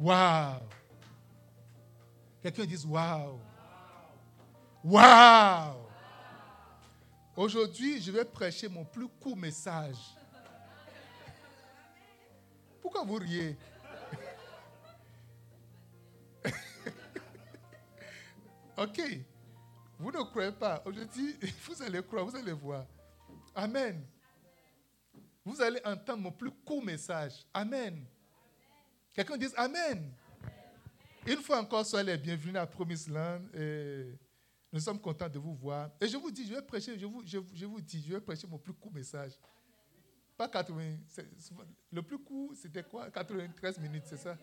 Waouh. Quelqu'un dise Waouh. Waouh. Aujourd'hui, je vais prêcher mon plus court message. Pourquoi vous riez? Ok. Vous ne croyez pas. Aujourd'hui, vous allez croire, vous allez voir. Amen. Vous allez entendre mon plus court message. Amen. Quelqu'un dit Amen. Une fois encore, soyez les bienvenus à Promise Land. Nous sommes contents de vous voir. Et je vous dis, je vais prêcher, je vous, je, vous dis, je vais prêcher mon plus court message. Pas 80. Le plus court, c'était quoi? 93 minutes, c'est ça?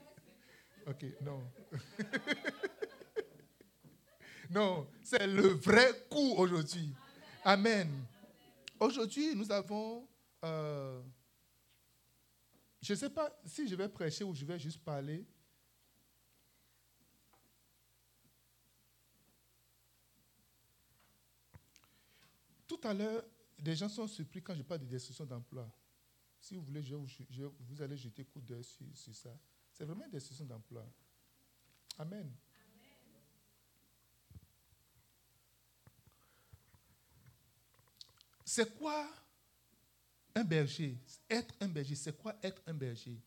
Ok, non. non, c'est le vrai coup aujourd'hui. Amen. Aujourd'hui, nous avons. Euh, je ne sais pas si je vais prêcher ou je vais juste parler. Tout à l'heure, des gens sont surpris quand je parle de destruction d'emploi. Si vous voulez, vous allez jeter coup d'œil sur, sur, ça. C'est vraiment une destruction d'emploi. Amen. C'est quoi un berger Être un berger, c'est quoi être un berger?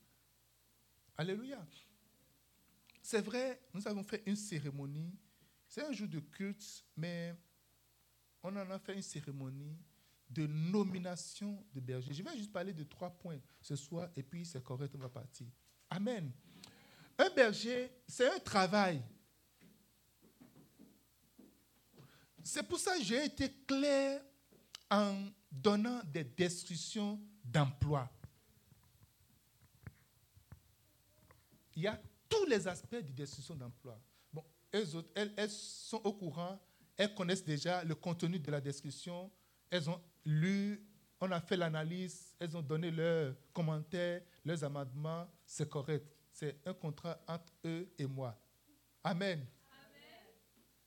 Alléluia. C'est vrai, nous avons fait une cérémonie. C'est un jour de culte, mais on en a fait une cérémonie de nomination de berger. Je vais juste parler de trois points ce soir et puis c'est correct, on va partir. Amen. Un berger, c'est un travail. C'est pour ça que j'ai été clair en donnant des destructions d'emploi. Il y a tous les aspects de destruction d'emploi. Bon, elles, elles, sont au courant, elles connaissent déjà le contenu de la destruction, elles ont lu, on a fait l'analyse, elles ont donné leurs commentaires, leurs amendements, c'est correct. C'est un contrat entre eux et moi. Amen.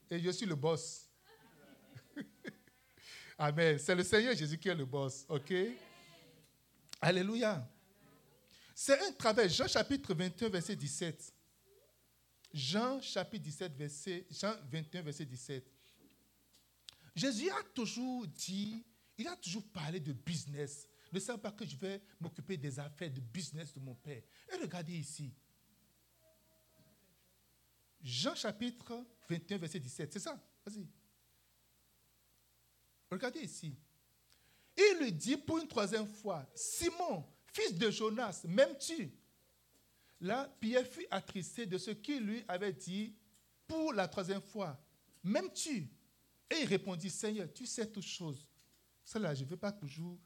Et je suis le boss. Amen. C'est le Seigneur Jésus qui est le boss. OK? Alléluia. C'est un travail. Jean chapitre 21, verset 17. Jean chapitre 17, verset, Jean 21, verset 17. Jésus a toujours dit, il a toujours parlé de business. Ne savez pas que je vais m'occuper des affaires de business de mon Père. Et regardez ici. Jean chapitre 21, verset 17. C'est ça? Vas-y. Regardez ici. Il lui dit pour une troisième fois, Simon, fils de Jonas, m'aimes-tu? Là, Pierre fut attristé de ce qu'il lui avait dit pour la troisième fois. M'aimes-tu? Et il répondit, Seigneur, tu sais toutes choses. Là, je ne veux pas toujours,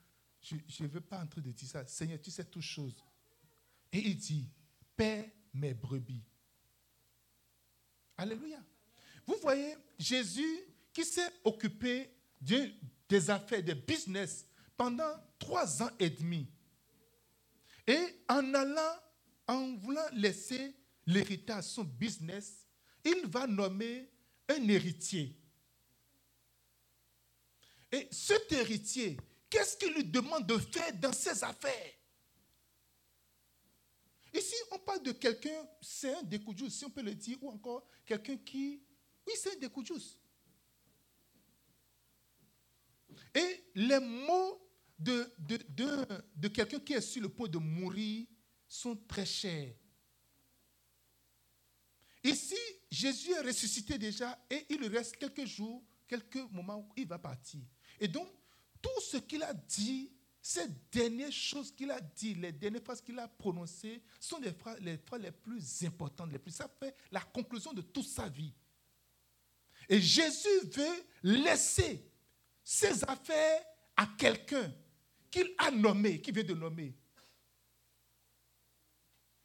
je ne veux pas entrer de dire ça. Seigneur, tu sais toutes choses. Et il dit, paie mes brebis. Alléluia. Vous voyez, Jésus qui s'est occupé des affaires, des business pendant trois ans et demi. Et en allant, en voulant laisser l'héritage, son business, il va nommer un héritier. Et cet héritier, qu'est-ce qu'il lui demande de faire dans ses affaires? Ici, on parle de quelqu'un, c'est un découjous, si on peut le dire, ou encore quelqu'un qui, oui, c'est un découjous. Et les mots de, quelqu'un qui est sur le point de mourir sont très chers. Ici, Jésus est ressuscité déjà et il reste quelques jours, quelques moments où il va partir. Et donc, tout ce qu'il a dit, ces dernières choses qu'il a dit, les dernières phrases qu'il a prononcées, sont les phrases, les phrases les plus importantes, les plus. Ça fait la conclusion de toute sa vie. Et Jésus veut laisser ses affaires à quelqu'un qu'il a nommé, qui vient de nommer.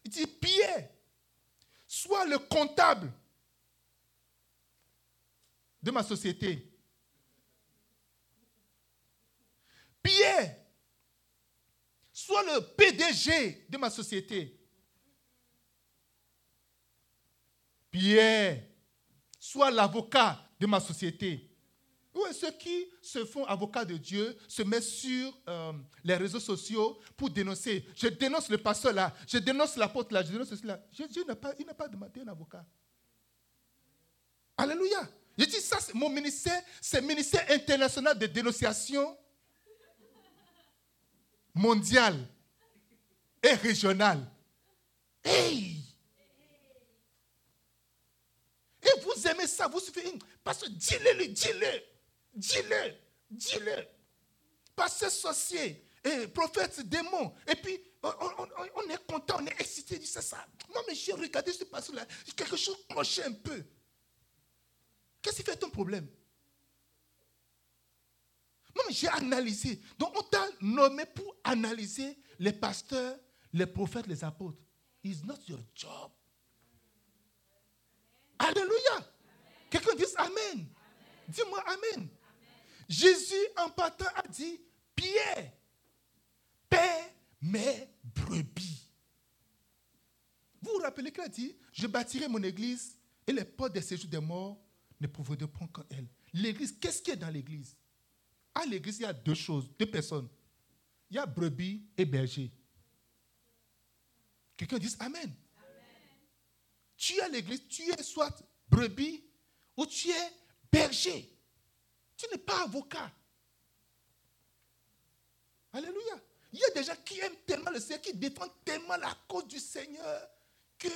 Il dit, Pierre, sois le comptable de ma société. Pierre, sois le PDG de ma société. Pierre, sois l'avocat de ma société. Oui, ceux qui se font avocats de Dieu se mettent sur euh, les réseaux sociaux pour dénoncer? Je dénonce le pasteur là, je dénonce l'apôtre là, je dénonce cela. Dieu n'a pas, pas demandé un avocat. Alléluia. Je dis ça, mon ministère, c'est ministère international de dénonciation mondial et régional. Hey! Et vous aimez ça, vous suffit. Parce que dis-le, dis-le, dis-le, dis-le. Pasteur sorcier, et prophète démon. Et puis, on, est content, on est excité, dit c'est ça. Non, mais j'ai regardé ce pasteur-là, quelque chose clochait un peu. Qu'est-ce qui fait ton problème? Non, mais j'ai analysé. Donc, on t'a nommé pour analyser les pasteurs, les prophètes, les apôtres. It's not your job. Alléluia. Quelqu'un dit Amen. Dis-moi Amen. Jésus, en partant, a dit Pierre, paie mes brebis. Vous vous rappelez qu'il a dit Je bâtirai mon église et les portes des séjours des morts ne pourront prendre qu'en elle. L'église, qu'est-ce qu'il y a dans l'église? À l'église, il y a deux choses, deux personnes. Il y a brebis et berger. Quelqu'un dit Amen. Tu es à l'église, tu es soit brebis ou tu es berger. Tu n'es pas avocat. Alléluia. Il y a des gens qui aiment tellement le Seigneur, qui défendent tellement la cause du Seigneur que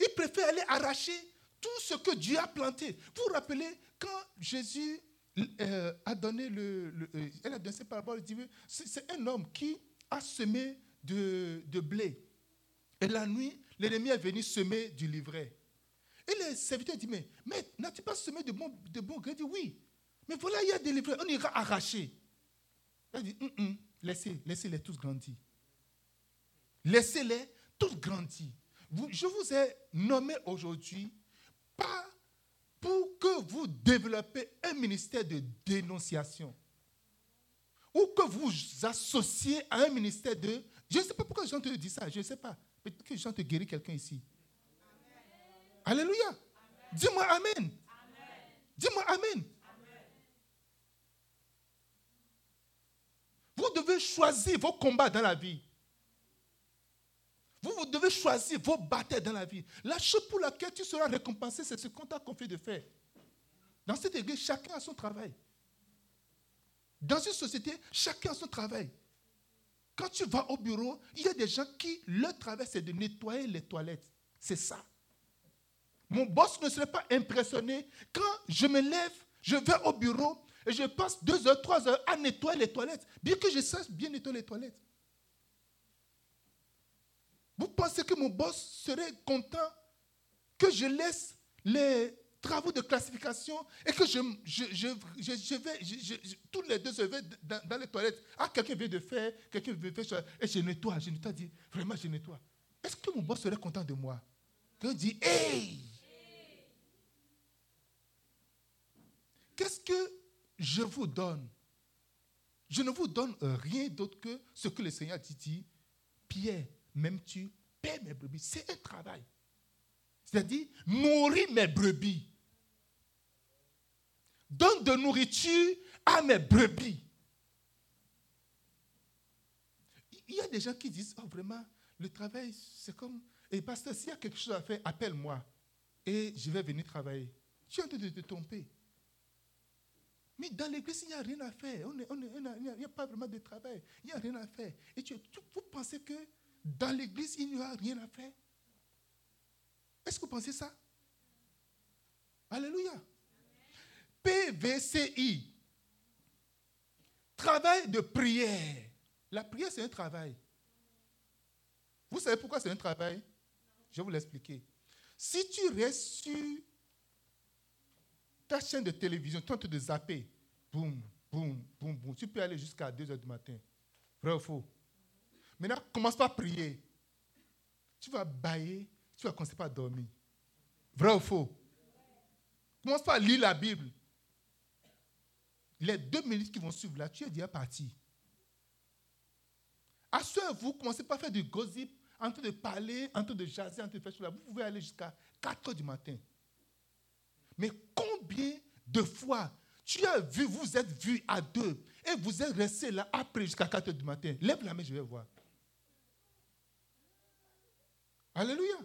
ils préfèrent aller arracher tout ce que Dieu a planté. Vous vous rappelez quand Jésus euh, a donné le, euh, elle a donné cette parabole, c'est un homme qui a semé de, de blé. Et la nuit, l'ennemi est venu semer du livret. Et le serviteur dit, mais, mais n'as-tu pas semé de bons de grains Il oui. Mais voilà, il y a des livrets, on ira arracher. Il dit, hum, hum, laissez, laissez-les tous grandir. Laissez-les tous grandir. je vous ai nommé aujourd'hui pas pour que vous développez un ministère de dénonciation ou que vous vous associez à un ministère de... Je ne sais pas pourquoi les gens te disent ça, je ne sais pas. Peut-être que les gens te guérit quelqu'un ici. Alléluia. Dis-moi Amen. Dis-moi amen. Vous devez choisir vos combats dans la vie. Vous, devez choisir vos batailles dans la vie. La chose pour laquelle tu seras récompensé, c'est ce qu'on t'a confié de faire. Dans cette église, chacun a son travail. Dans une société, chacun a son travail. Quand tu vas au bureau, il y a des gens qui, leur travail, c'est de nettoyer les toilettes. C'est ça. Mon boss ne serait pas impressionné quand je me lève, je vais au bureau et je passe deux heures, trois heures à nettoyer les toilettes, bien que je sache bien nettoyer les toilettes. Vous pensez que mon boss serait content que je laisse les travaux de classification et que je, vais, tous les deux, je vais dans, les toilettes. Ah, quelqu'un vient de faire, quelqu'un veut faire, et je nettoie, je nettoie, dit, vraiment, je nettoie. Est-ce que mon boss serait content de moi? Quand dit, hey Qu'est-ce que je vous donne? Je ne vous donne rien d'autre que ce que le Seigneur dit, dit Pierre, même tu paies mes brebis. C'est un travail. C'est-à-dire, nourrir mes brebis. Donne de nourriture à mes brebis. Il y a des gens qui disent, oh vraiment, le travail, c'est comme... Et pasteur, s'il y a quelque chose à faire, appelle-moi. Et je vais venir travailler. Tu es en train de te tromper. Mais dans l'église, il n'y a rien à faire. il n'y a, pas vraiment de travail. Il n'y a rien à faire. Et tu, vous pensez que dans l'église, il n'y a rien à faire? Est-ce que vous pensez ça? Alléluia. PVCI. Travail de prière. La prière, c'est un travail. Vous savez pourquoi c'est un travail? Je vais vous l'expliquer. Si tu restes sur ta chaîne de télévision, es de zapper, boum, boum, boum, boum, tu peux aller jusqu'à 2 heures du matin. Vrai ou faux? Maintenant, commence pas à prier. Tu vas bailler, tu vas commencer pas à dormir. Vrai ou faux? Commence pas à lire la Bible les deux minutes qui vont suivre là, tu es déjà parti. À ce vous commencez pas à faire du gossip, en train de parler, en train de jaser, en train de faire cela. Vous pouvez aller jusqu'à 4 heures du matin. Mais combien de fois tu as vu, vous êtes vu à deux et vous êtes resté là après jusqu'à 4 heures du matin Lève la main, je vais voir. Alléluia.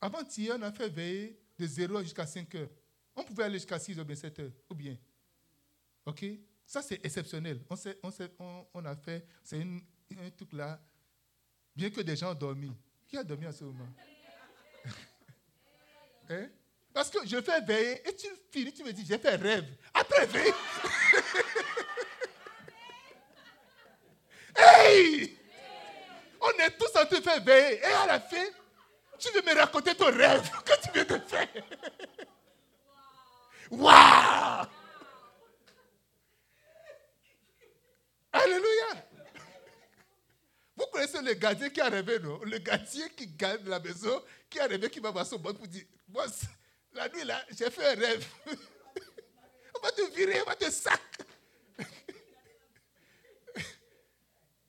Avant-hier, on a fait veiller de 0 jusqu'à 5 heures. On pouvait aller jusqu'à 6 ou bien 7 heures, ou bien. OK? Ça, c'est exceptionnel. On, on, a fait, c'est un truc là, bien que des gens ont dormi. Qui a dormi à ce moment? Hein? Parce que je fais veiller et tu finis, tu me dis, j'ai fait rêve. Après veille. hey! On est tous en train de faire veiller. Et à la fin, tu veux me raconter ton rêve que tu viens de faire. Waouh! Alléluia! Vous connaissez le gardien qui a rêvé, non? Le gardien qui garde la maison, qui a rêvé, qui va voir son boss pour dire La nuit là, j'ai fait un rêve. on va te virer, on va te sac.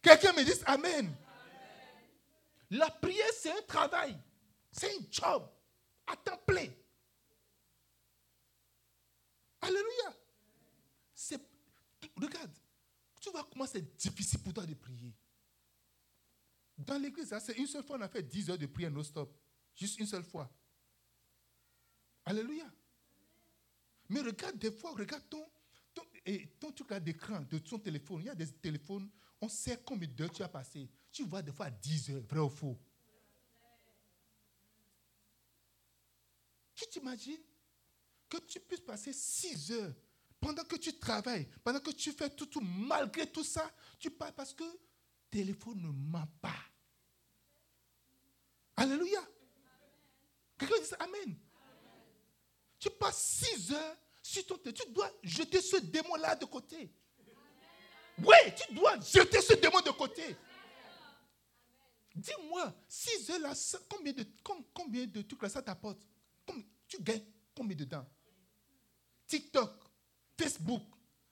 Quelqu'un me dit Amen. La prière, c'est un travail. C'est un job à temps plein. Alléluia. Regarde, tu vois comment c'est difficile pour toi de prier. Dans l'église, c'est une seule fois, on a fait 10 heures de prière non-stop. Juste une seule fois. Alléluia. Mais regarde, des fois, regarde ton, ton, et ton truc d'écran, de ton téléphone. Il y a des téléphones, on sait combien d'heures tu as passé. Tu vois des fois 10 heures, vrai ou faux. Tu t'imagines que tu puisses passer 6 heures pendant que tu travailles, pendant que tu fais tout, tout, malgré tout ça, tu parles parce que téléphone ne ment pas. Alléluia. Quelqu'un dit Amen. Tu passes 6 heures sur ton. Tu dois jeter ce démon-là de côté. Oui, tu dois jeter ce démon de côté. Dis-moi, 6 heures là, combien de, combien de trucs là ça t'apporte? Tu gagnes combien dedans TikTok, Facebook,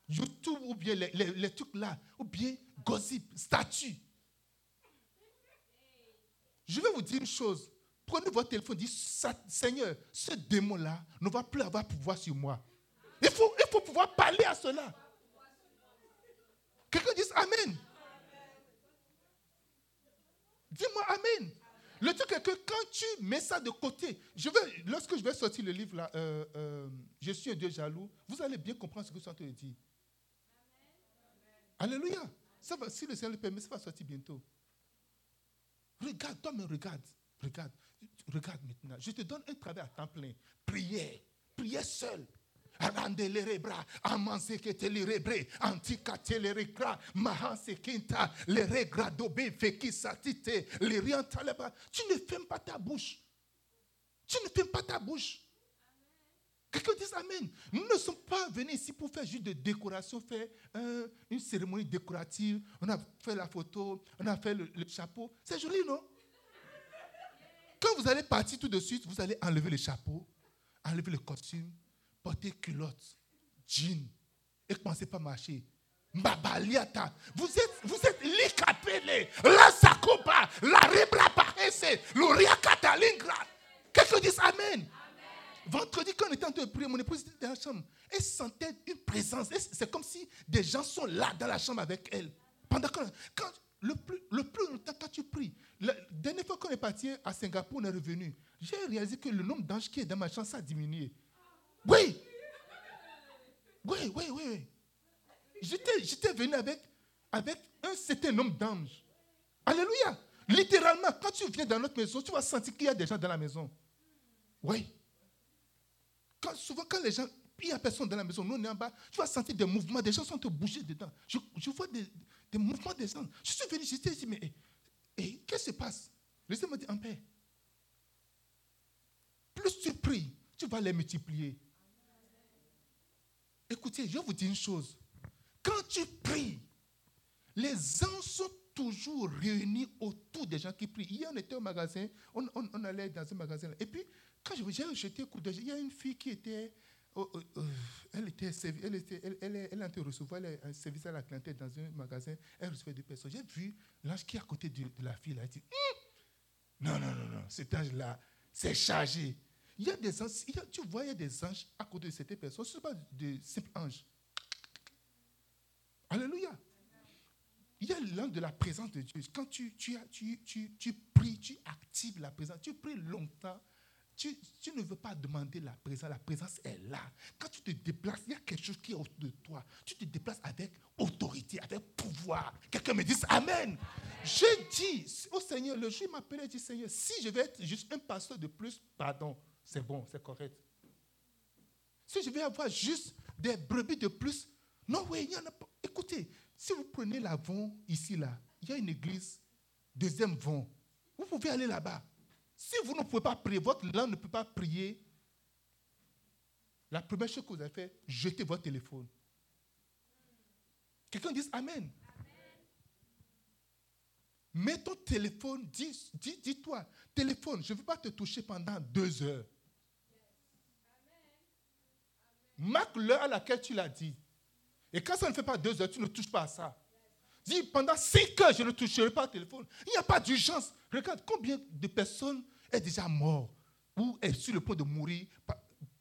YouTube ou bien les, les, trucs là, ou bien gossip, statut. Je vais vous dire une chose. Prenez votre téléphone dites, Seigneur, ce démon-là ne va plus avoir pouvoir sur moi. Il faut, il faut pouvoir parler à cela. Quelqu'un dit Amen. Dis-moi Amen. Le truc est que quand tu mets ça de côté, je lorsque je vais sortir le livre là, euh, euh, Je suis un Dieu jaloux, vous allez bien comprendre ce que je suis en train de dire. Alléluia. Ça va, si le Seigneur le permet, ça va sortir bientôt. Regarde, toi, mais regarde. Regarde. Regarde maintenant. Je te donne un travail à temps plein. Prière. Prière seul le bra, amanse que te le rebre, antika te le recra, mahanse kinta, le regra dobe feki satite, le riantaleba. Tu ne fermes pas ta bouche. Tu ne fermes pas ta bouche. Quelqu'un dit Amen. Nous ne sommes pas venus ici pour faire juste de décoration, faire une cérémonie décorative. On a fait la photo, on a fait le chapeau. C'est joli, non? Quand vous allez partir tout de suite, vous allez enlever le chapeau, enlever le costume, portez culotte, jean, et commencez pas à marcher. Mbabaliata. Vous êtes, vous êtes l'icapélé, la sakoba, la rebra paresse, l'oria catalingra. Quelqu'un dit Amen. Vendredi, quand on était en train de prier, mon épouse était dans la chambre. Elle sentait une présence. C'est comme si des gens sont là dans la chambre avec elle. Pendant que, quand, le, plus, le plus longtemps, quand tu pries, la dernière fois qu'on est parti à Singapour, on est revenu. J'ai réalisé que le nombre d'anges qui est dans ma chambre, ça a diminué. Oui. Oui, oui, oui. J'étais venu avec, avec un certain nombre d'anges. Alléluia. Littéralement, quand tu viens dans notre maison, tu vas sentir qu'il y a des gens dans la maison. Oui. Souvent, quand les gens, il n'y a personne dans la maison, nous on est en bas, tu vas sentir des mouvements, des gens sont te bouger dedans. Je, vois des, mouvements des gens. Je suis venu, j'étais dit, mais eh, eh, qu'est-ce qui se passe? Me dit, en paix. Plus tu pries, tu vas les multiplier. Écoutez, je vous dis une chose. Quand tu pries, les anges sont toujours réunis autour des gens qui prient. Hier, on était au magasin, on, allait dans un magasin. Et puis, quand j'ai un coup d'œil, il y a une fille qui était. Oh, oh, oh, elle était, elle était, elle, elle, elle, elle recevoir un service à la clientèle dans un magasin. Elle recevait des personnes. J'ai vu l'ange qui est à côté de, la fille. Là, elle dit hum! Non, non, non, non. Cet ange-là, c'est chargé. Il y a des anges, tu vois, il y a des anges à côté de cette personne. Ce ne sont pas de simples anges. Alléluia. Il y a l'ange de la présence de Dieu. Quand tu, tu, tu, tu, pries, tu actives la présence. Tu pries longtemps. Tu, ne veux pas demander la présence. La présence est là. Quand tu te déplaces, il y a quelque chose qui est autour de toi. Tu te déplaces avec autorité, avec pouvoir. Quelqu'un me dit Amen. Je dis au Seigneur, le jour il m'appelait, il dit Seigneur, si je vais être juste un pasteur de plus, pardon, c'est bon, c'est correct. Si je vais avoir juste des brebis de plus, non, oui, il y en a pas. Écoutez, si vous prenez la vent ici, là, il y a une église, deuxième vent. Vous pouvez aller là-bas. Si vous ne pouvez pas prier, votre langue ne peut pas prier, la première chose que vous avez fait, jetez votre téléphone. Quelqu'un dit Amen. Mets ton téléphone, dis, dis, dis-toi, téléphone, je ne veux pas te toucher pendant deux heures. Marque l'heure à laquelle tu l'as dit. Et quand ça ne fait pas deux heures, tu ne touches pas à ça. Dis, pendant cinq heures, je ne toucherai pas au téléphone. Il n'y a pas d'urgence. Regarde combien de personnes est déjà mort ou est sur le point de mourir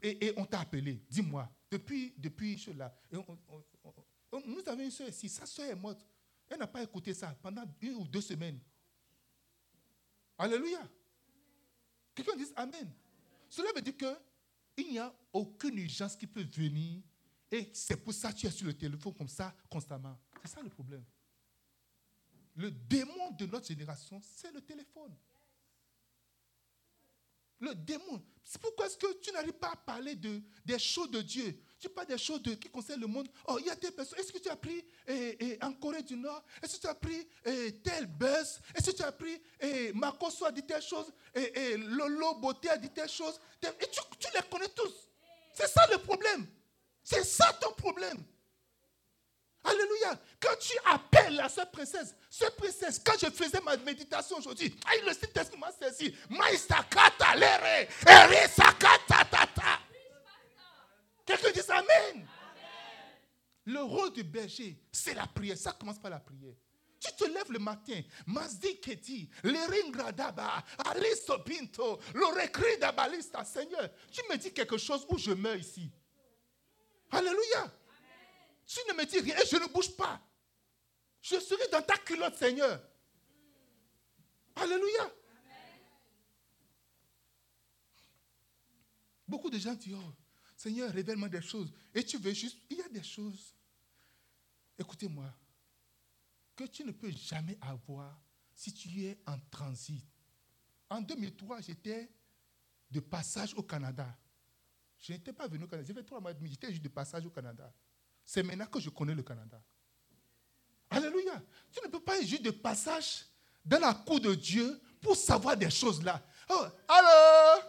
et, on t'a appelé. Dis-moi, depuis, depuis cela. nous avons une soeur ici, sa soeur est morte. Elle n'a pas écouté ça pendant une ou deux semaines. Alléluia. Quelqu'un dit Amen. Cela veut dire qu'il n'y a aucune urgence qui peut venir et c'est pour ça que tu es sur le téléphone comme ça constamment. C'est ça le problème. Le démon de notre génération, c'est le téléphone. Le démon. Pourquoi est-ce que tu n'arrives pas à parler de, des choses de Dieu? Tu parles des choses qui concernent le monde. Oh, il y a des personnes. Est-ce que tu as pris eh, eh, en Corée du Nord? Est-ce que tu as pris eh, tel buzz Est-ce que tu as pris Marco a dit telle chose? Et, Lolo Beauté a dit telle chose? Et tu les connais tous. C'est ça le problème. C'est ça ton problème. Alléluia. Quand tu appelles à cette princesse, cette princesse, quand je faisais ma méditation aujourd'hui, le Saint-Esprit m'a saisi. Quelqu'un dit Amen. Le rôle du berger, c'est la prière. Ça commence par la prière. Tu te lèves le matin, Mazdi Keti, l'Eringradaba, Alisto Pinto, le d'Abalista. Seigneur, tu me dis quelque chose où je meurs ici. Alléluia. Tu ne me dis rien et je ne bouge pas. Je serai dans ta culotte, Seigneur. Alléluia. Beaucoup de gens disent, oh, Seigneur, révèle-moi des choses. Et tu veux juste, il y a des choses. Écoutez-moi, que tu ne peux jamais avoir si tu es en transit. En 2003, j'étais de passage au Canada. Je n'étais pas venu au Canada. J'ai fait trois mois et demi. J'étais juste de passage au Canada. C'est maintenant que je connais le Canada. Alléluia. Tu ne peux pas être juste de passage dans la cour de Dieu pour savoir des choses là. Oh, allô?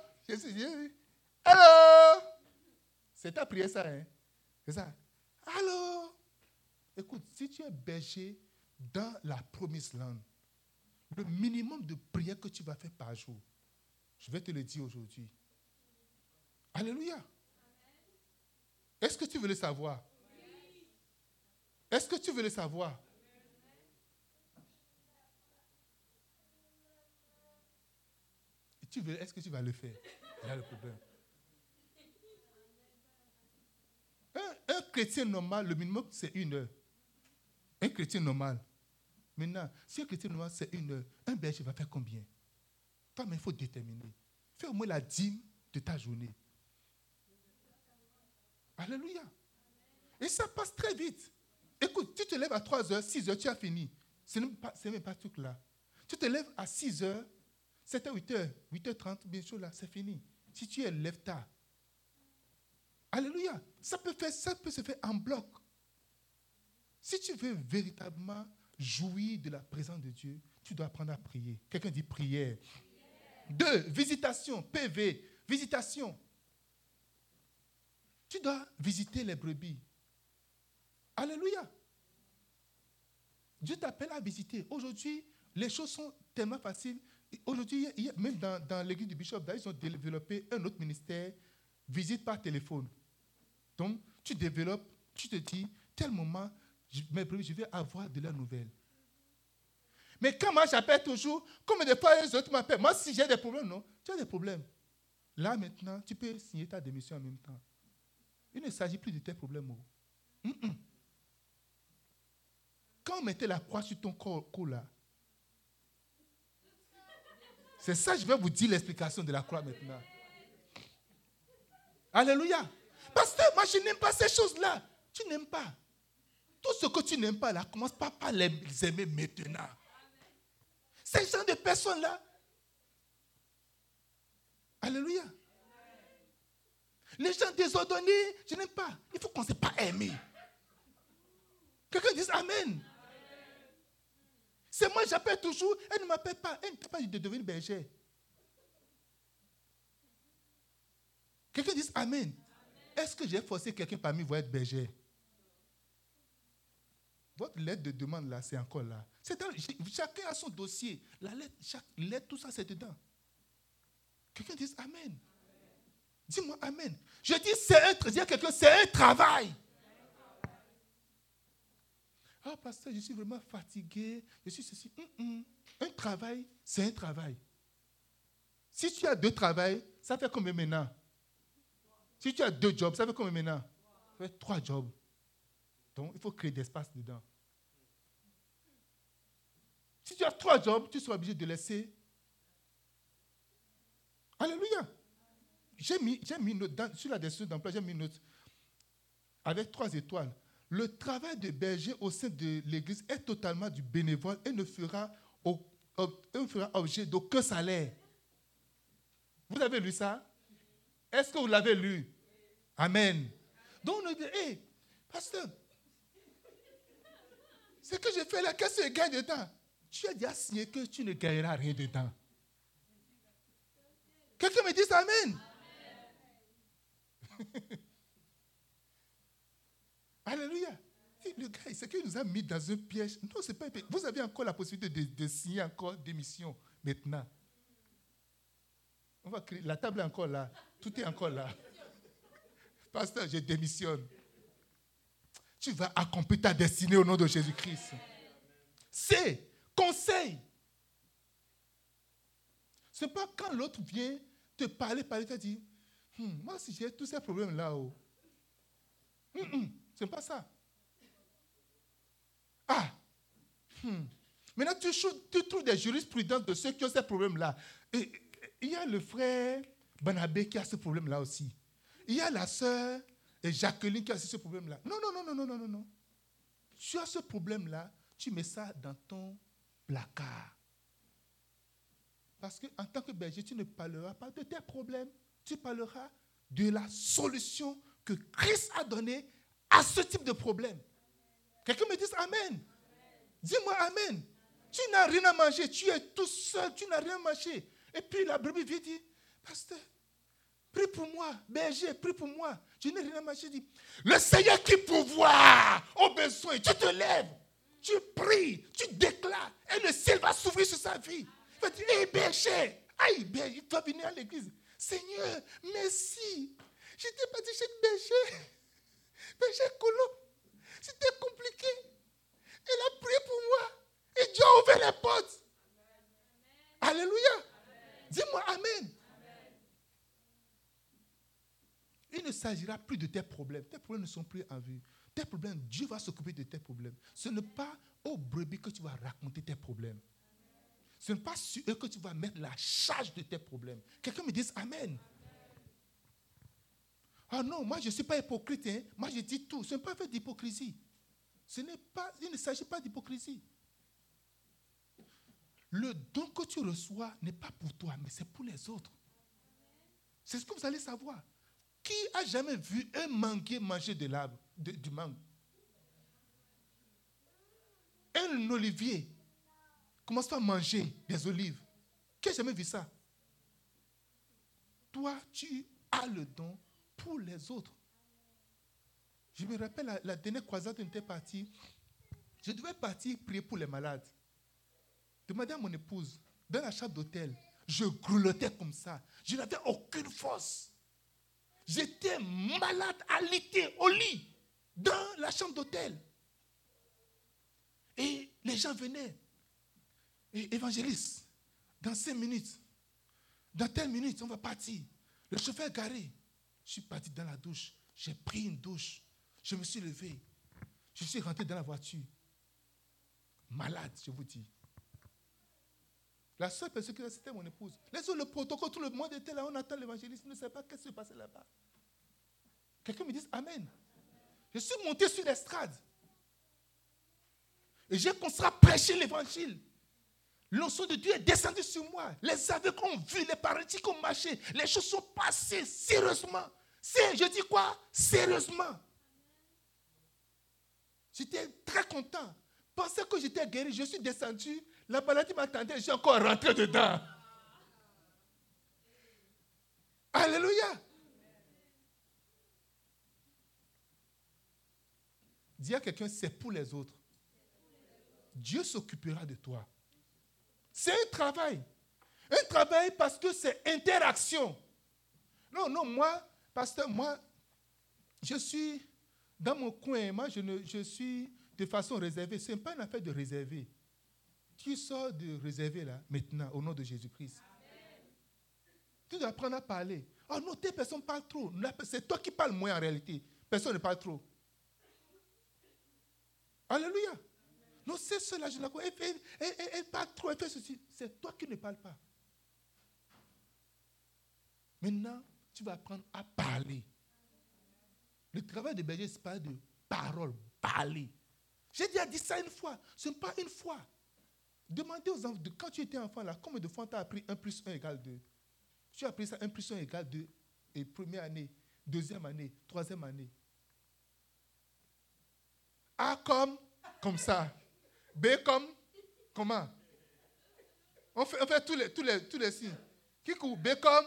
Allô? C'est ta prière, ça, hein? C'est ça? Allô? Écoute, si tu es berger dans la promise land, le minimum de prière que tu vas faire par jour, je vais te le dire aujourd'hui, Alléluia. Est-ce que tu veux le savoir? Est-ce que tu veux le savoir? Est-ce que tu vas le faire? A le problème. Un, un, chrétien normal, le minimum, c'est une heure. Un chrétien normal. Maintenant, si un chrétien normal, c'est une heure, un berger va faire combien? Toi, mais il faut déterminer. Fais au moins la dîme de ta journée. Alléluia. Et ça passe très vite. Écoute, tu te lèves à 3 heures, 6 heures, tu as fini. Ce n'est même pas, tout là. Tu te lèves à 6 heures, 7 h 8 heures, 8 h 30, bien sûr, là, c'est fini. Si tu es lève tard. Alléluia. Ça peut se faire en bloc. Si tu veux véritablement jouir de la présence de Dieu, tu dois apprendre à prier. Quelqu'un dit prière. Deux, visitation, PV, visitation. Tu dois visiter les brebis. Alléluia. Dieu t'appelle à visiter. Aujourd'hui, les choses sont tellement faciles. Aujourd'hui, même dans, l'église du Bishop, ils ont développé un autre ministère, visite par téléphone. Donc, tu développes, tu te dis, tel moment, je, vais avoir de la nouvelle. Mais quand moi j'appelle toujours, comme des fois les autres m'appellent, moi si j'ai des problèmes, non, tu as des problèmes. Là maintenant, tu peux signer ta démission en même temps. Il ne s'agit plus de tes problèmes. Oh. Quand la croix sur ton corps, là, c'est ça, je vais vous dire l'explication de la croix maintenant. Alléluia. Parce que moi, je n'aime pas ces choses-là. Tu n'aimes pas. Tout ce que tu n'aimes pas là, commence pas par les aimer maintenant. Ces gens de personnes-là. Alléluia. Les gens désordonnés, je n'aime pas. Il faut qu'on ne sait pas aimer. Quelqu'un dise Amen. C'est moi, j'appelle toujours. Elle ne m'appelle pas. Elle ne t'a pas dit de devenir berger. Quelqu'un dise Amen. Est-ce que j'ai forcé quelqu'un parmi vous à être berger Votre lettre de demande là, c'est encore là. chacun a son dossier. La lettre, chaque lettre, tout ça, c'est dedans. Quelqu'un dise Amen. Dis-moi Amen. Je dis, c'est un, dis quelqu'un, c'est un travail. Ah, pasteur, je suis vraiment fatigué. Je suis ceci. Mm, mm. Un travail, c'est un travail. Si tu as deux travails, ça fait combien maintenant? Si tu as deux jobs, ça fait combien maintenant? Ça fait trois jobs. Donc, il faut créer d'espace dedans. Si tu as trois jobs, tu seras obligé de laisser. Alléluia. J'ai mis, j'ai mis une note, sur la description d'emploi, j'ai mis une note avec trois étoiles. Le travail de berger au sein de l'Église est totalement du bénévole et ne fera, objet d'aucun salaire. Vous avez lu ça? Est-ce que vous l'avez lu? Amen. Donc on dit, hé, pasteur, ce que je fais là, qu'est-ce que je gagne dedans? Tu as déjà signé que tu ne gagneras rien dedans. Quelqu'un me dit Amen. Amen. Alléluia. Le gars, c'est qu'il nous a mis dans un piège. Non, c'est pas Vous avez encore la possibilité de, signer encore démission maintenant. On va créer, la table est encore là. Tout est encore là. Pasteur, je démissionne. Tu vas accomplir ta destinée au nom de Jésus-Christ. C'est conseil. Ce n'est pas quand l'autre vient te parler, parler, te dire, hmm, moi si j'ai tous ces problèmes là-haut. Hmm. Ce n'est pas ça. Ah. Hmm. Maintenant, tu, trouves des jurisprudences de ceux qui ont ces problèmes-là. Il y a le frère Banabé qui a ce problème-là aussi. Il y a la sœur Jacqueline qui a ce problème-là. Non, non, non, non, non, non, non, non. Tu as ce problème-là, tu mets ça dans ton placard. Parce qu'en tant que berger, tu ne parleras pas de tes problèmes. Tu parleras de la solution que Christ a donnée à ce type de problème. Quelqu'un me dit Amen. Dis-moi Amen. Tu n'as rien à manger, tu es tout seul, tu n'as rien à manger. Et puis la brebis vient dire, pasteur, prie pour moi, berger, prie pour moi. Je n'ai rien à manger. Dit, le Seigneur qui pourvoit aux besoins, tu te lèves, tu pries, tu déclares, et le ciel va s'ouvrir sur sa vie. Il va dire, hé berger, aïe, berger, il va venir à l'église. Seigneur, merci. J'étais parti chez le berger. Péché Colo. C'était compliqué. Il a prié pour moi. Et Dieu a ouvert les portes. Alléluia. Dis-moi Amen. Il ne s'agira plus de tes problèmes. Tes problèmes ne sont plus en vue. Tes problèmes, Dieu va s'occuper de tes problèmes. Ce n'est pas au brebis que tu vas raconter tes problèmes. Ce n'est pas sur eux que tu vas mettre la charge de tes problèmes. Quelqu'un me dit Amen. Ah non, moi je ne suis pas hypocrite. Hein. Moi je dis tout. Ce n'est pas fait d'hypocrisie. Ce n'est pas, il ne s'agit pas d'hypocrisie. Le don que tu reçois n'est pas pour toi, mais c'est pour les autres. C'est ce que vous allez savoir. Qui a jamais vu un manguier manger de l'arbre, du mangue? Un olivier commence à manger des olives. Qui a jamais vu ça? Toi, tu as le don pour les autres. Je me rappelle la, dernière croisade où j'étais parti. Je devais partir prier pour les malades. Demandez à mon épouse, dans la chambre d'hôtel, je grelottais comme ça. Je n'avais aucune force. J'étais malade, alité, au lit, dans la chambre d'hôtel. Et les gens venaient. Et évangéliste, dans cinq minutes, dans telle minute, on va partir. Le chauffeur est garé. Je suis parti dans la douche. J'ai pris une douche. Je me suis levé. Je suis rentré dans la voiture. Malade, je vous dis. La seule personne qui c'était mon épouse. Les autres, le protocole, tout le monde était là. On attend l'évangéliste. ne sait pas ce qui se passait là-bas. Quelqu'un me dit Amen. Je suis monté sur l'estrade. Et j'ai commencé à prêcher l'évangile. L'onction de Dieu est descendu sur moi. Les aveugles ont vu, les paralytiques ont marché. Les choses sont passées sérieusement. Je dis quoi? Sérieusement. J'étais très content. Pensez que j'étais guéri. Je suis descendu. La maladie m'attendait. J'ai encore rentré dedans. Alléluia. Dis à quelqu'un, c'est pour les autres. Dieu s'occupera de toi. C'est un travail. Un travail parce que c'est interaction. Non, non, moi, pasteur, moi, je suis dans mon coin. Moi, je, ne, je suis de façon réservée. Ce n'est pas une affaire de réserver. Tu sors de réserver là, maintenant, au nom de Jésus-Christ. Tu dois apprendre à parler. Oh non, tes personnes parlent trop. C'est toi qui parles moins en réalité. Personne ne parle trop. Alléluia. Non, c'est cela, je la crois. Elle, parle trop, elle fait ceci. C'est toi qui ne parles pas. Maintenant, tu vas apprendre à parler. Le travail de berger, ce n'est pas de parole, parler. J'ai déjà dit ça une fois. Ce n'est pas une fois. Demandez aux enfants, quand tu étais enfant, là, combien de fois tu as appris 1 plus 1 égale 2 Tu as appris ça, 1 plus 1 égale 2. Et première année, deuxième année, troisième année. A comme, comme ça. B comme, comment? On fait, on fait tous, les, tous, les, tous les signes. Kikou, B comme,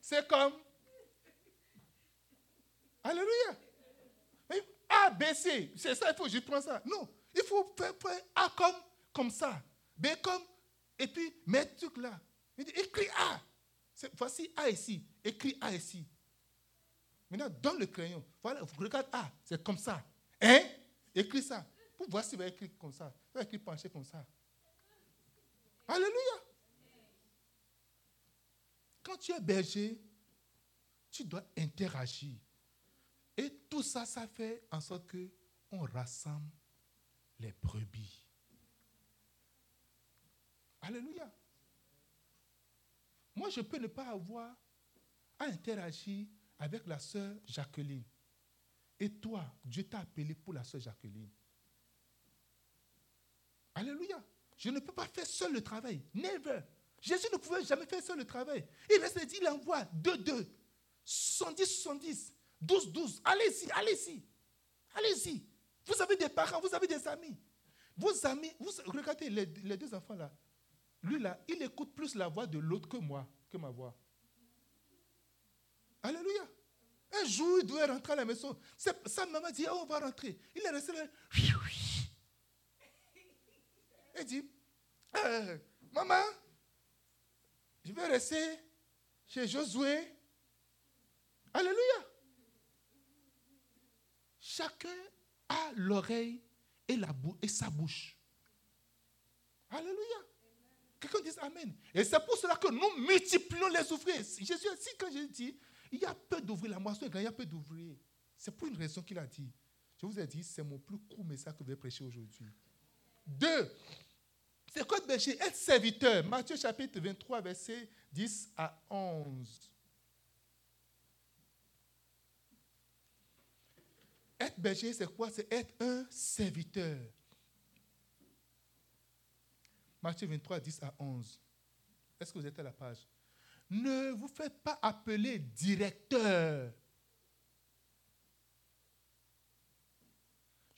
C comme. Alléluia. A, B, C, c'est ça, il faut que je prends ça. Non, il faut faire, A comme, comme ça. B comme, et puis mettre truc là. Il dit, écris A. Voici A ici. Écris A ici. Maintenant, donne le crayon. Voilà, regarde A. C'est comme ça. Hein? Écris ça. Pour voir s'il va écrire comme ça. Va écrire penché comme ça. Alléluia. Quand tu es berger, tu dois interagir. Et tout ça, ça fait en sorte que on rassemble les brebis. Alléluia. Moi, je peux ne pas avoir à interagir avec la sœur Jacqueline. Et toi, Dieu t'a appelé pour la sœur Jacqueline. Alléluia. Je ne peux pas faire seul le travail. Never. Jésus ne pouvait jamais faire seul le travail. Il reste dit, il envoie 2, 2, 70, 70, 12, 12. Allez-y, allez-y. Allez-y. Vous avez des parents, vous avez des amis. Vos amis, vous, regardez les, deux enfants là. Lui là, il écoute plus la voix de l'autre que moi, que ma voix. Alléluia. Un jour, il doit rentrer à la maison. Sa maman dit, oh, on va rentrer. Il est resté là. Il dit, euh, maman, je vais rester chez Josué. Alléluia. Chacun a l'oreille et, et sa bouche. Alléluia. Quelqu'un dit Amen. Et c'est pour cela que nous multiplions les ouvriers. Jésus a dit, quand je dis, il y a peu d'ouvriers, la moisson est grande, il y a peu d'ouvriers. C'est pour une raison qu'il a dit. Je vous ai dit, c'est mon plus court message que je vais prêcher aujourd'hui. Deux, c'est quoi berger Être serviteur. Matthieu chapitre 23, verset 10 à 11. Être berger, c'est quoi? C'est être un serviteur. Matthieu 23, 10 à 11. Est-ce que vous êtes à la page? Ne vous faites pas appeler directeur.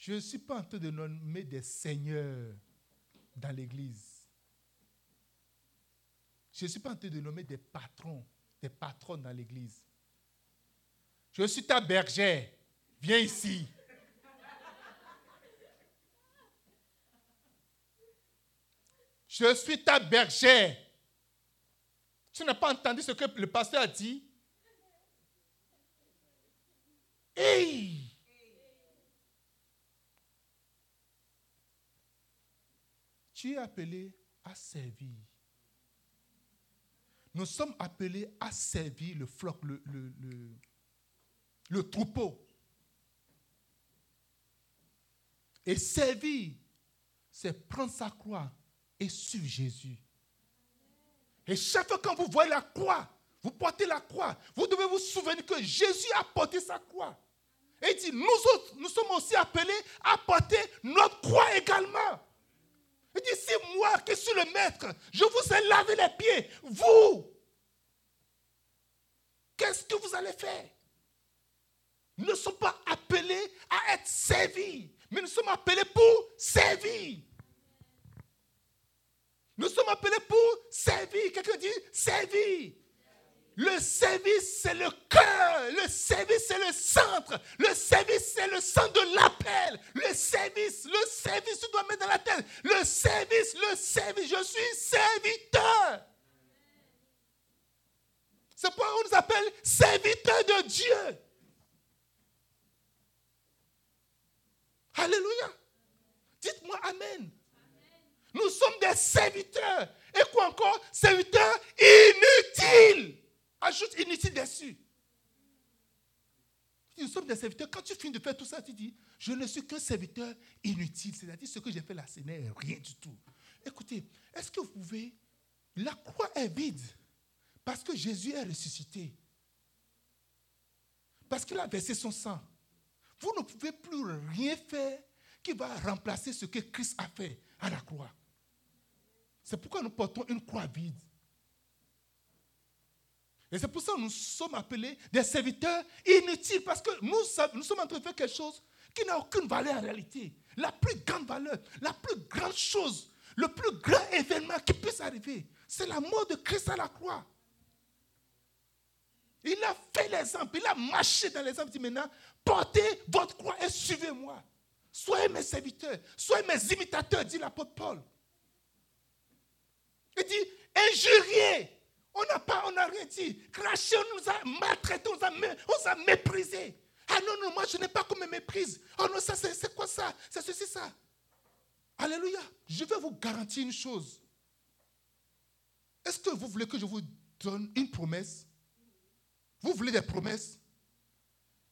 Je ne suis pas en train de nommer des seigneurs dans l'église. Je ne suis pas en train de nommer des patrons, des patrons dans l'église. Je suis ta bergère. Viens ici. Je suis ta bergère. Tu n'as pas entendu ce que le pasteur a dit? Hey! Appelé à servir. Nous sommes appelés à servir le floc, le, le troupeau. Et servir, c'est prendre sa croix et suivre Jésus. Et chaque fois que vous voyez la croix, vous portez la croix, vous devez vous souvenir que Jésus a porté sa croix. Et il dit, nous autres, nous sommes aussi appelés à porter notre croix également. Il dit, si moi qui suis le maître, je vous ai lavé les pieds, vous, qu'est-ce que vous allez faire? Nous ne sommes pas appelés à être servis, mais nous sommes appelés pour servir. Nous sommes appelés pour servir. Quelqu'un dit servir. Le service, c'est le cœur. Le service, c'est le centre. Le service, c'est le centre de l'appel. Le service, le service, tu dois mettre dans la tête. Le service, le service, je suis serviteur. C'est pourquoi on nous appelle serviteurs de Dieu. Alléluia. Dites-moi Amen. Nous sommes des serviteurs. Et quoi encore? Serviteurs inutiles. Ajoute inutile dessus. Nous sommes des serviteurs. Quand tu finis de faire tout ça, tu dis, je ne suis qu'un serviteur inutile. C'est-à-dire, ce que j'ai fait là, ce n'est rien du tout. Écoutez, est-ce que vous pouvez... La croix est vide parce que Jésus est ressuscité? Parce qu'il a versé son sang. Vous ne pouvez plus rien faire qui va remplacer ce que Christ a fait à la croix. C'est pourquoi nous portons une croix vide. Et c'est pour ça que nous sommes appelés des serviteurs inutiles, parce que nous, sommes en train de faire quelque chose qui n'a aucune valeur en réalité. La plus grande valeur, la plus grande chose, le plus grand événement qui puisse arriver, c'est la mort de Christ à la croix. Il a fait l'exemple, il a marché dans l'exemple. Il dit maintenant, portez votre croix et suivez-moi. Soyez mes serviteurs, soyez mes imitateurs, dit l'apôtre Paul. Il dit, injurier. On n'a pas, on n'a rien dit. Cracher, on nous a maltraités, on nous a, méprisés. Ah non, non, moi je n'ai pas qu'on me méprise. Oh non, ça c'est quoi ça? C'est ceci, ça. Alléluia. Je vais vous garantir une chose. Est-ce que vous voulez que je vous donne une promesse? Vous voulez des promesses?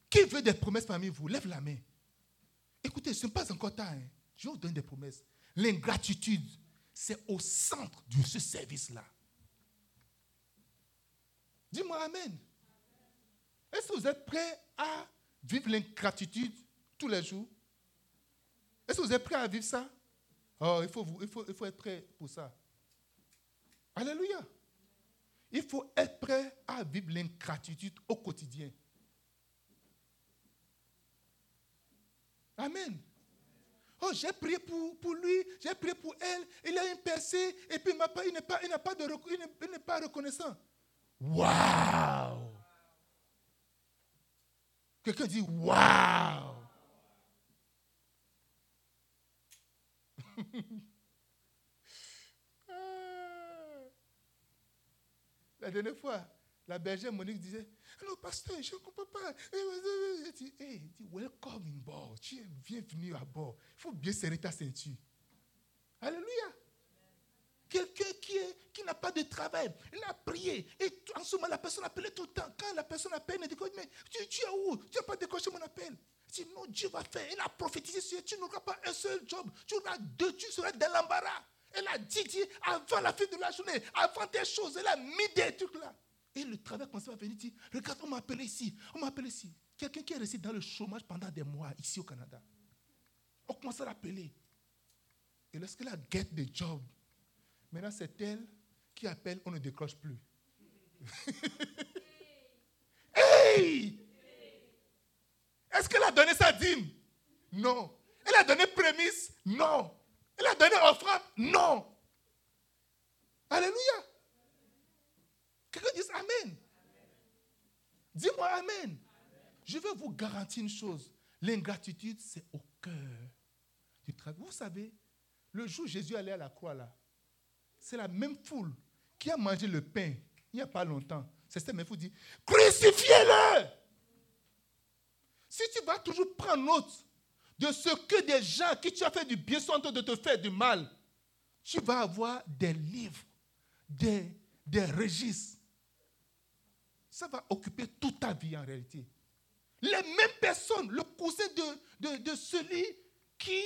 Qui veut des promesses parmi vous? Lève la main. Écoutez, ce n'est pas encore tard. Hein. Je vous donner des promesses. L'ingratitude, c'est au centre de ce service-là. Dis-moi Amen. Est-ce que vous êtes prêts à vivre l'ingratitude tous les jours? Est-ce que vous êtes prêts à vivre ça? Oh, il faut, il faut, il faut être prêt pour ça. Alléluia. Il faut être prêt à vivre l'ingratitude au quotidien. Amen. Oh, j'ai prié pour, pour lui, j'ai prié pour elle, il a une percée, et puis il n'est pas, il pas, de, il n'est pas reconnaissant. Waouh! Quelqu'un dit Waouh! La dernière fois, la bergère Monique disait non, pasteur, je ne comprends pas. Je dis, hey, welcome in board. Tu es bienvenu à bord. Il faut bien serrer ta ceinture. Alléluia. Quelqu'un qui, n'a pas de travail, il a prié. Et en ce moment, la personne appelait tout le temps. Quand la personne appelle, elle dit, mais tu, es où? Tu n'as pas décroché mon appel. Il dit, non, Dieu va faire. Il a prophétisé sur tu n'auras pas un seul job. Tu auras deux, tu seras dans l'embarras. Elle a dit, dit, avant la fin de la journée, avant des choses, elle a mis des trucs là. Et le travail commence à venir, dit, regarde, on m'a appelé ici, on m'a appelé ici. Quelqu'un qui est resté dans le chômage pendant des mois ici au Canada. On commence à l'appeler. Et lorsqu'elle a get the job, maintenant c'est elle qui appelle, on ne décroche plus. hey! Est-ce qu'elle a donné sa dîme? Non. Elle a donné prémisse? Non. Elle a donné offrande? Non. Alléluia. Quelqu'un dit Amen. Dis-moi Amen. Je vais vous garantir une chose. L'ingratitude, c'est au cœur du travail. Vous savez, le jour où Jésus allait à la croix là, c'est la même foule qui a mangé le pain il n'y a pas longtemps. C'est cette même qui dit Crucifiez-le Si tu vas toujours prendre note de ce que des gens qui tu as fait du bien sont en train de te faire du mal, tu vas avoir des livres, des, des registres. Ça va occuper toute ta vie en réalité. Les mêmes personnes, le cousin de, de, de celui qui,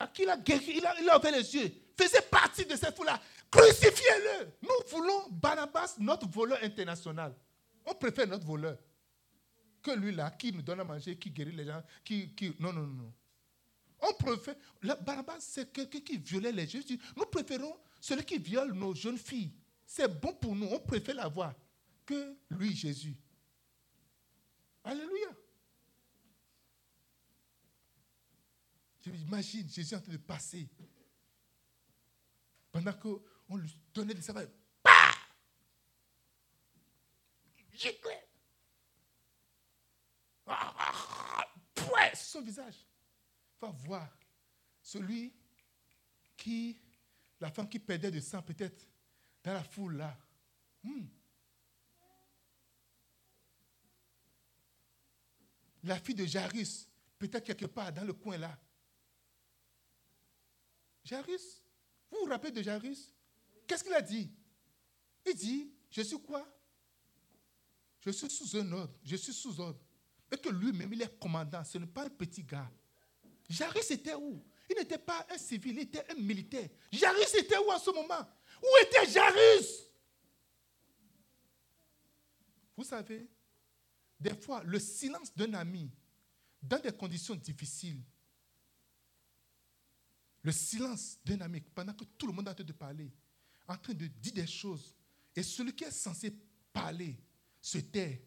à qui il a guéri, il a, il a ouvert les yeux, faisait partie de cette foule-là. Crucifiez-le. Nous voulons Barnabas, notre voleur international. On préfère notre voleur que lui-là, qui nous donne à manger, qui guérit les gens, qui... non, non, non. On préfère... Barnabas, c'est quelqu'un qui violait les jeunes. Nous préférons celui qui viole nos jeunes filles. C'est bon pour nous. On préfère l'avoir que lui, Jésus. Alléluia. Je m'imagine Jésus en train de passer. Pendant qu'on lui donnait des savants. Bah! Ah, ah, ah, son visage. Va voir celui qui, la femme qui perdait de sang peut-être dans la foule là. Hmm. La fille de Jairus, peut-être quelque part dans le coin là. Jairus, vous vous rappelez de Jairus? Qu'est-ce qu'il a dit? Il dit, je suis quoi? Je suis sous un ordre, je suis sous ordre. Et que lui-même, il est commandant, ce n'est pas un petit gars. Jairus était où? Il n'était pas un civil, il était un militaire. Jairus était où en ce moment? Où était Jairus? Vous savez, des fois, le silence d'un ami, dans des conditions difficiles, le silence d'un ami, pendant que tout le monde est en train de parler, en train de dire des choses, et celui qui est censé parler se tait,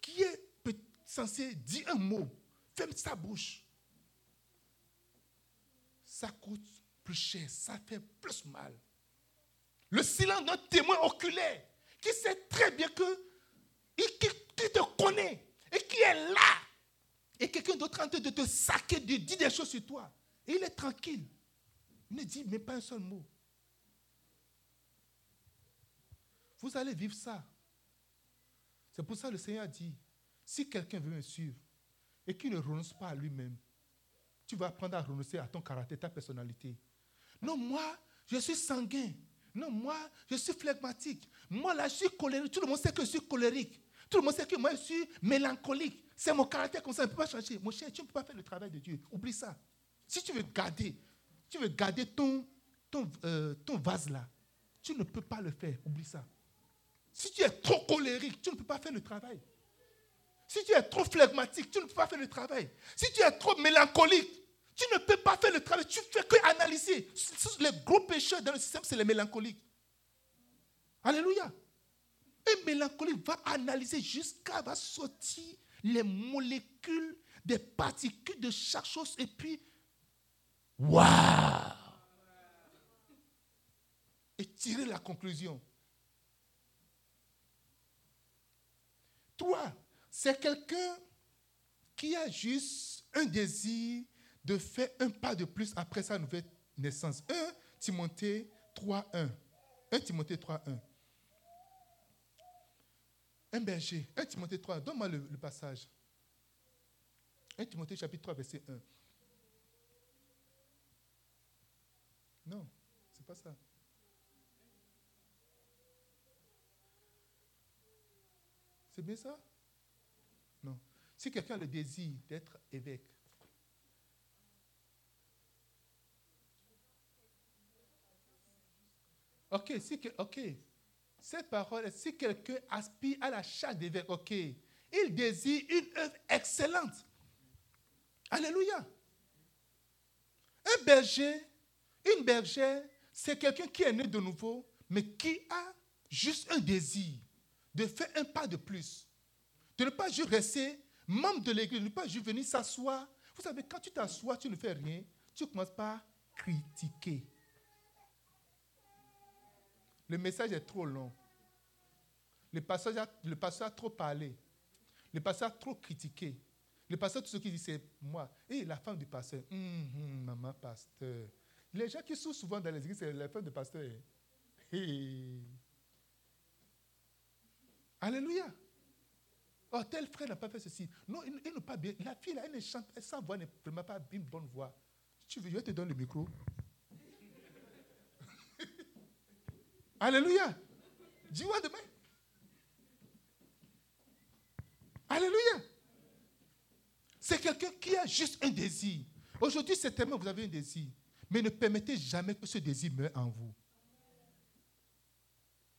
qui est censé dire un mot, ferme sa bouche, ça coûte plus cher, ça fait plus mal. Le silence d'un témoin oculaire qui sait très bien que, qui, qui te connaît et qui est là et quelqu'un d'autre en train de te saquer, de dire des choses sur toi. Et il est tranquille. Il ne dit même pas un seul mot. Vous allez vivre ça. C'est pour ça que le Seigneur dit, si quelqu'un veut me suivre et qu'il ne renonce pas à lui-même, tu vas apprendre à renoncer à ton caractère, ta personnalité. Non, moi, je suis sanguin. Non, moi, je suis phlegmatique. Moi, là, je suis colérique. Tout le monde sait que je suis colérique. Tout le monde sait que moi, je suis mélancolique. C'est mon caractère comme ça, ne peut pas changer. Mon cher, tu ne peux pas faire le travail de Dieu. Oublie ça. Si tu veux garder, tu veux garder ton, euh, ton vase là, tu ne peux pas le faire. Oublie ça. Si tu es trop colérique, tu ne peux pas faire le travail. Si tu es trop phlegmatique, tu ne peux pas faire le travail. Si tu es trop mélancolique, tu ne peux pas faire le travail. Tu fais que analyser. Les gros pécheurs dans le système, c'est les mélancoliques. Alléluia. Un mélancolique va analyser jusqu'à va sortir les molécules des particules de chaque chose et puis, waouh Et tirer la conclusion. Toi, c'est quelqu'un qui a juste un désir de faire un pas de plus après sa nouvelle naissance. 1 Timothée 3.1. 1 Timothée 3.1. Un berger. 1 Timothée 3. Donne-moi le, passage. 1 Timothée chapitre 3, verset 1. Non, c'est pas ça. C'est bien ça? Non. Si quelqu'un a le désir d'être évêque, Ok, si, ok, cette parole, si quelqu'un aspire à la charge d'évêque, ok, il désire une œuvre excellente. Alléluia. Un berger, une bergère, c'est quelqu'un qui est né de nouveau, mais qui a juste un désir de faire un pas de plus. De ne pas juste rester membre de l'église, de ne pas juste venir s'asseoir. Vous savez, quand tu t'assois, tu ne fais rien, tu commences par critiquer. Le message est trop long. Le pasteur a, le trop parlé. Le pasteur a trop critiqué. Le pasteur, tout ce qu'il dit, c'est moi. Et la femme du pasteur, hum, hum, maman pasteur. Les gens qui sont souvent dans les églises, c'est la femme du pasteur. Alléluia. Oh, tel frère n'a pas fait ceci. Non, il, n'a pas bien. La fille, là, elle ne chante, sa voix n'est vraiment pas une bonne voix. Tu veux, je te donner le micro. Alléluia. Dis-moi demain. Alléluia. C'est quelqu'un qui a juste un désir. Aujourd'hui, c'est tellement vous avez un désir. Mais ne permettez jamais que ce désir meure en vous.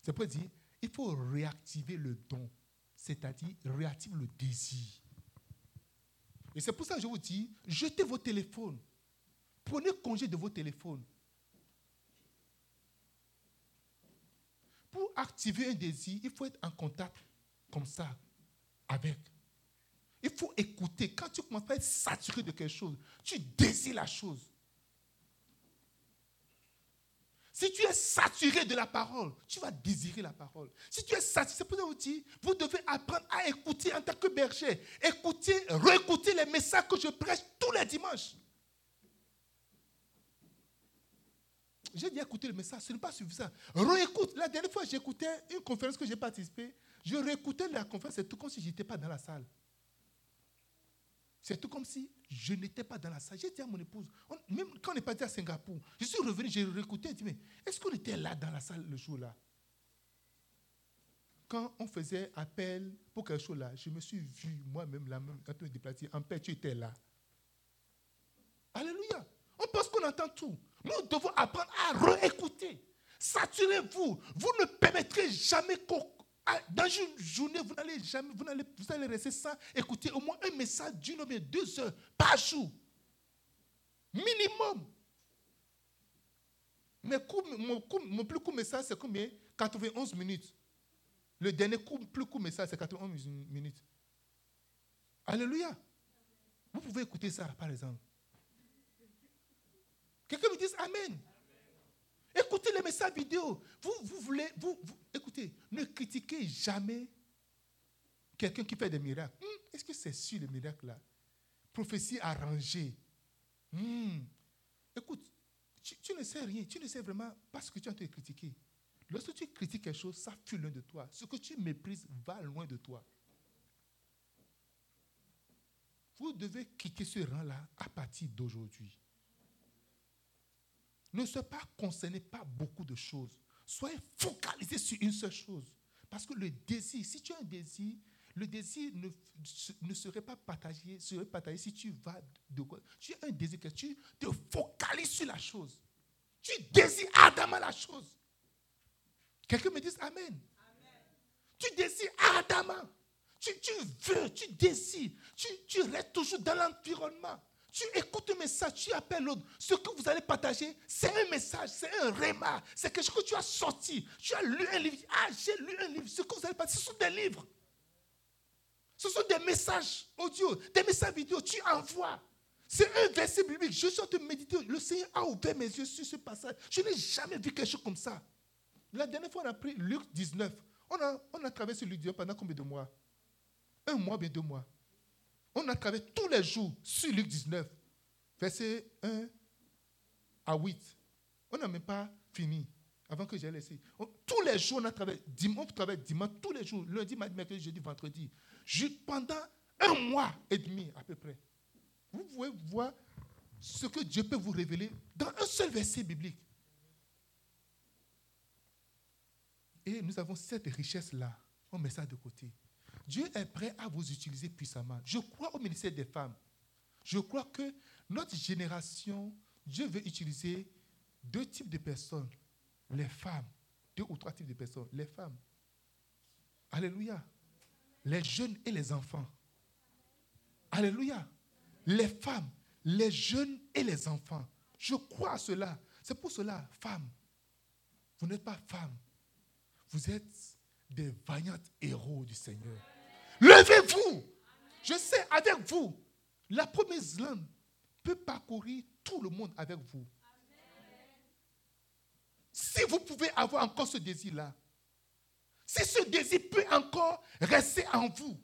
C'est pour dire, il faut réactiver le don, c'est-à-dire réactiver le désir. Et c'est pour ça que je vous dis, jetez vos téléphones. Prenez congé de vos téléphones. Pour activer un désir, il faut être en contact comme ça avec. Il faut écouter. Quand tu commences à être saturé de quelque chose, tu désires la chose. Si tu es saturé de la parole, tu vas désirer la parole. Si tu es saturé, c'est pour ça que vous devez apprendre à écouter en tant que berger. Écouter, réécouter les messages que je prêche tous les dimanches. J'ai dit écouter le message, ce n'est pas suffisant. Réécoute. La dernière fois, j'écoutais une conférence que j'ai participé. Je réécoutais la conférence, c'est tout comme si je n'étais pas dans la salle. C'est tout comme si je n'étais pas dans la salle. J'ai dit à mon épouse, même quand on est parti à Singapour, je suis revenu, j'ai réécouté, dit, mais est-ce qu'on était là dans la salle le jour-là? Quand on faisait appel pour quelque chose là, je me suis vu moi-même là, même, quand on déplacé, en paix, tu étais là. Alléluia. On pense qu'on entend tout. Nous devons apprendre à réécouter. Saturez-vous. Vous ne permettrez jamais ah, dans une journée, vous n'allez jamais, vous allez, vous allez rester sans écouter au moins un message d'une ou deux heures par jour. Minimum. Mais mon, plus court message, c'est combien? 91 minutes. Le dernier plus court message, c'est 91 minutes. Alléluia. Vous pouvez écouter ça, par exemple. Quelqu'un me dit Amen. Écoutez les messages vidéo. Vous, vous voulez, vous, écoutez, ne critiquez jamais quelqu'un qui fait des miracles. Hmm, est-ce que c'est sûr le miracle là Prophétie arrangée. Hmm. Écoute, tu, ne sais rien, tu ne sais vraiment pas ce que tu as de critiquer. Lorsque tu critiques quelque chose, ça fuit loin de toi. Ce que tu méprises va loin de toi. Vous devez quitter ce rang-là à partir d'aujourd'hui. Ne soyez pas concerné par beaucoup de choses. Soyez focalisé sur une seule chose. Parce que le désir, si tu as un désir, le désir ne, ne serait pas partagé, serait partagé si tu vas de quoi? Tu as un désir que tu te focalises sur la chose. Tu désires ardemment la chose. Quelqu'un me dit Amen. Tu désires ardemment. Tu, tu, veux, tu désires. Tu, tu restes toujours dans l'environnement. Tu écoutes un message, tu appelles l'autre. Ce que vous allez partager, c'est un message, c'est un réma. C'est quelque chose que tu as sorti. Tu as lu un livre. Ah, j'ai lu un livre. Ce que vous allez partager, ce sont des livres. Ce sont des messages audio, des messages vidéo. Tu envoies. C'est un verset biblique. Je suis en train de méditer. Le Seigneur a ouvert mes yeux sur ce passage. Je n'ai jamais vu quelque chose comme ça. La dernière fois, on a pris Luc 19. On a, on a traversé Luc 19 pendant combien de mois? Un mois, bien deux mois. On a travaillé tous les jours sur Luc 19, verset 1 à 8. On n'a même pas fini avant que j'aille laissé. tous les jours, on a travaillé. On travaille dimanche, tous les jours, lundi, mardi, mercredi, jeudi, vendredi. Pendant un mois et demi à peu près. Vous pouvez voir ce que Dieu peut vous révéler dans un seul verset biblique. Et nous avons cette richesse-là. On met ça de côté. Dieu est prêt à vous utiliser puissamment. Je crois au ministère des femmes. Je crois que notre génération, Dieu veut utiliser deux types de personnes. Les femmes. Deux ou trois types de personnes. Les femmes. Alléluia. Les jeunes et les enfants. Alléluia. Les femmes, les jeunes et les enfants. Je crois à cela. C'est pour cela, femmes, vous n'êtes pas femmes. Vous êtes des vaillantes héros du Seigneur. Levez-vous. Je sais, avec vous, la promesse langue peut parcourir tout le monde avec vous. Si vous pouvez avoir encore ce désir-là, si ce désir peut encore rester en vous,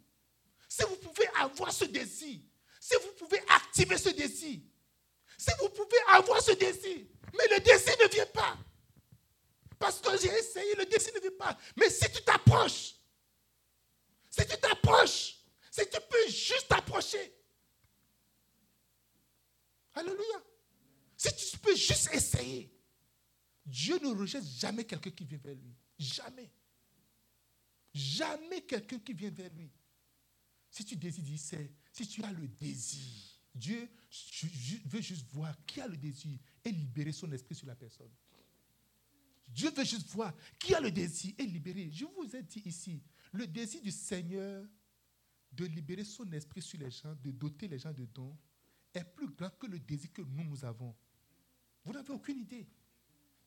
si vous pouvez avoir ce désir, si vous pouvez activer ce désir, si vous pouvez avoir ce désir, mais le désir ne vient pas. Parce que j'ai essayé, le désir ne vient pas. Mais si tu t'approches, si tu t'approches, si tu peux juste t'approcher. Alléluia. juste essayer. Dieu ne rejette jamais quelqu'un qui vient vers lui. Jamais. Jamais quelqu'un qui vient vers lui. Si tu désires, c'est si tu as le désir, Dieu veut juste voir qui a le désir et libérer son esprit sur la personne. Dieu veut juste voir qui a le désir et libérer. Je vous ai dit ici, le désir du Seigneur de libérer son esprit sur les gens, de doter les gens de dons, est plus grand que le désir que nous, nous avons. Vous n'avez aucune idée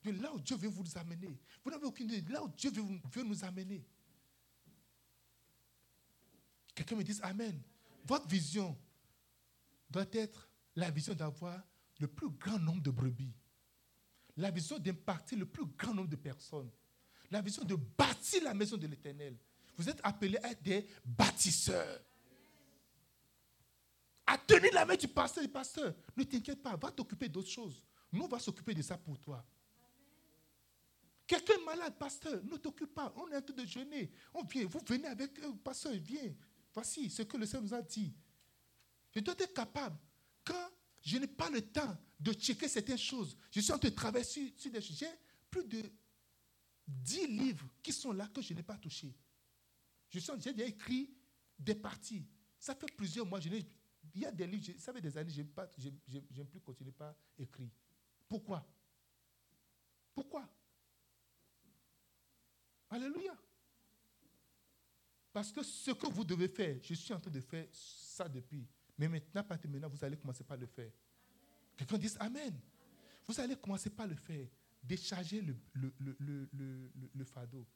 de là où Dieu veut vous amener. Vous n'avez aucune idée de là où Dieu veut, nous amener. Quelqu'un me dit Amen. Votre vision doit être la vision d'avoir le plus grand nombre de brebis. La vision d'impacter le plus grand nombre de personnes. La vision de bâtir la maison de l'Éternel. Vous êtes appelés à être des bâtisseurs. À tenir la main du pasteur du pasteur. Ne t'inquiète pas, va t'occuper d'autres choses. Nous, on va s'occuper de ça pour toi. Quelqu'un malade, pasteur, ne t'occupe pas. On est en train de jeûner. On vient, vous venez avec eux, pasteur, viens. Voici ce que le Seigneur nous a dit. Je dois être capable. Quand je n'ai pas le temps de checker certaines choses, je suis en train de travailler sur, des choses. J'ai plus de 10 livres qui sont là que je n'ai pas touchés. Je suis j'ai déjà écrit des parties. Ça fait plusieurs mois. Je il y a des livres, ça fait des années, je n'ai plus continué pas écrit. Pourquoi? Pourquoi? Alléluia. Parce que ce que vous devez faire, je suis en train de faire ça depuis. Mais maintenant, maintenant, vous allez commencer par le faire. Quelqu'un dit Amen. Vous allez commencer par le faire. Décharger le, le, le, fardeau.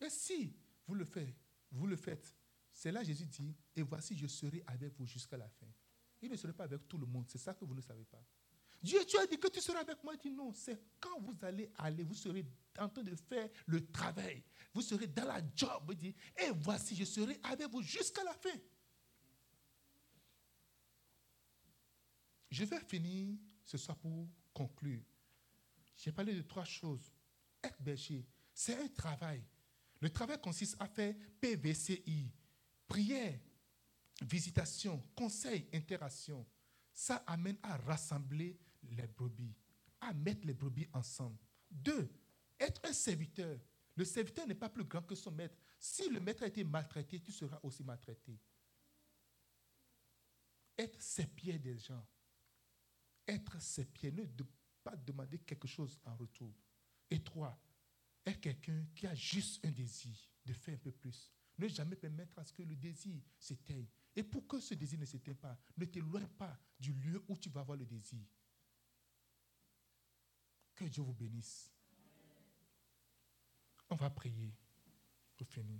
Et si vous le faites, vous le faites, c'est là Jésus dit, et voici, je serai avec vous jusqu'à la fin. Il ne serait pas avec tout le monde. C'est ça que vous ne savez pas. Dieu, tu as dit que tu seras avec moi. Il dit non, c'est quand vous allez aller, vous serez en train de faire le travail. Vous serez dans la job. Il dit, et voici, je serai avec vous jusqu'à la fin. Je vais finir ce soir pour conclure. J'ai parlé de trois choses. Être berger, c'est un travail. Le travail consiste à faire PVCI, prière, visitation, conseil, interaction. Ça amène à rassembler les brebis, à mettre les brebis ensemble. Deux, être un serviteur. Le serviteur n'est pas plus grand que son maître. Si le maître a été maltraité, tu seras aussi maltraité. Être ses pieds des gens. Être ses pieds. Ne pas demander quelque chose en retour. Et trois, être quelqu'un qui a juste un désir de faire un peu plus. Ne jamais permettre à ce que le désir s'éteigne. Et pour que ce désir ne s'éteigne pas, ne t'éloigne pas du lieu où tu vas avoir le désir. Que Dieu vous bénisse. On va prier pour.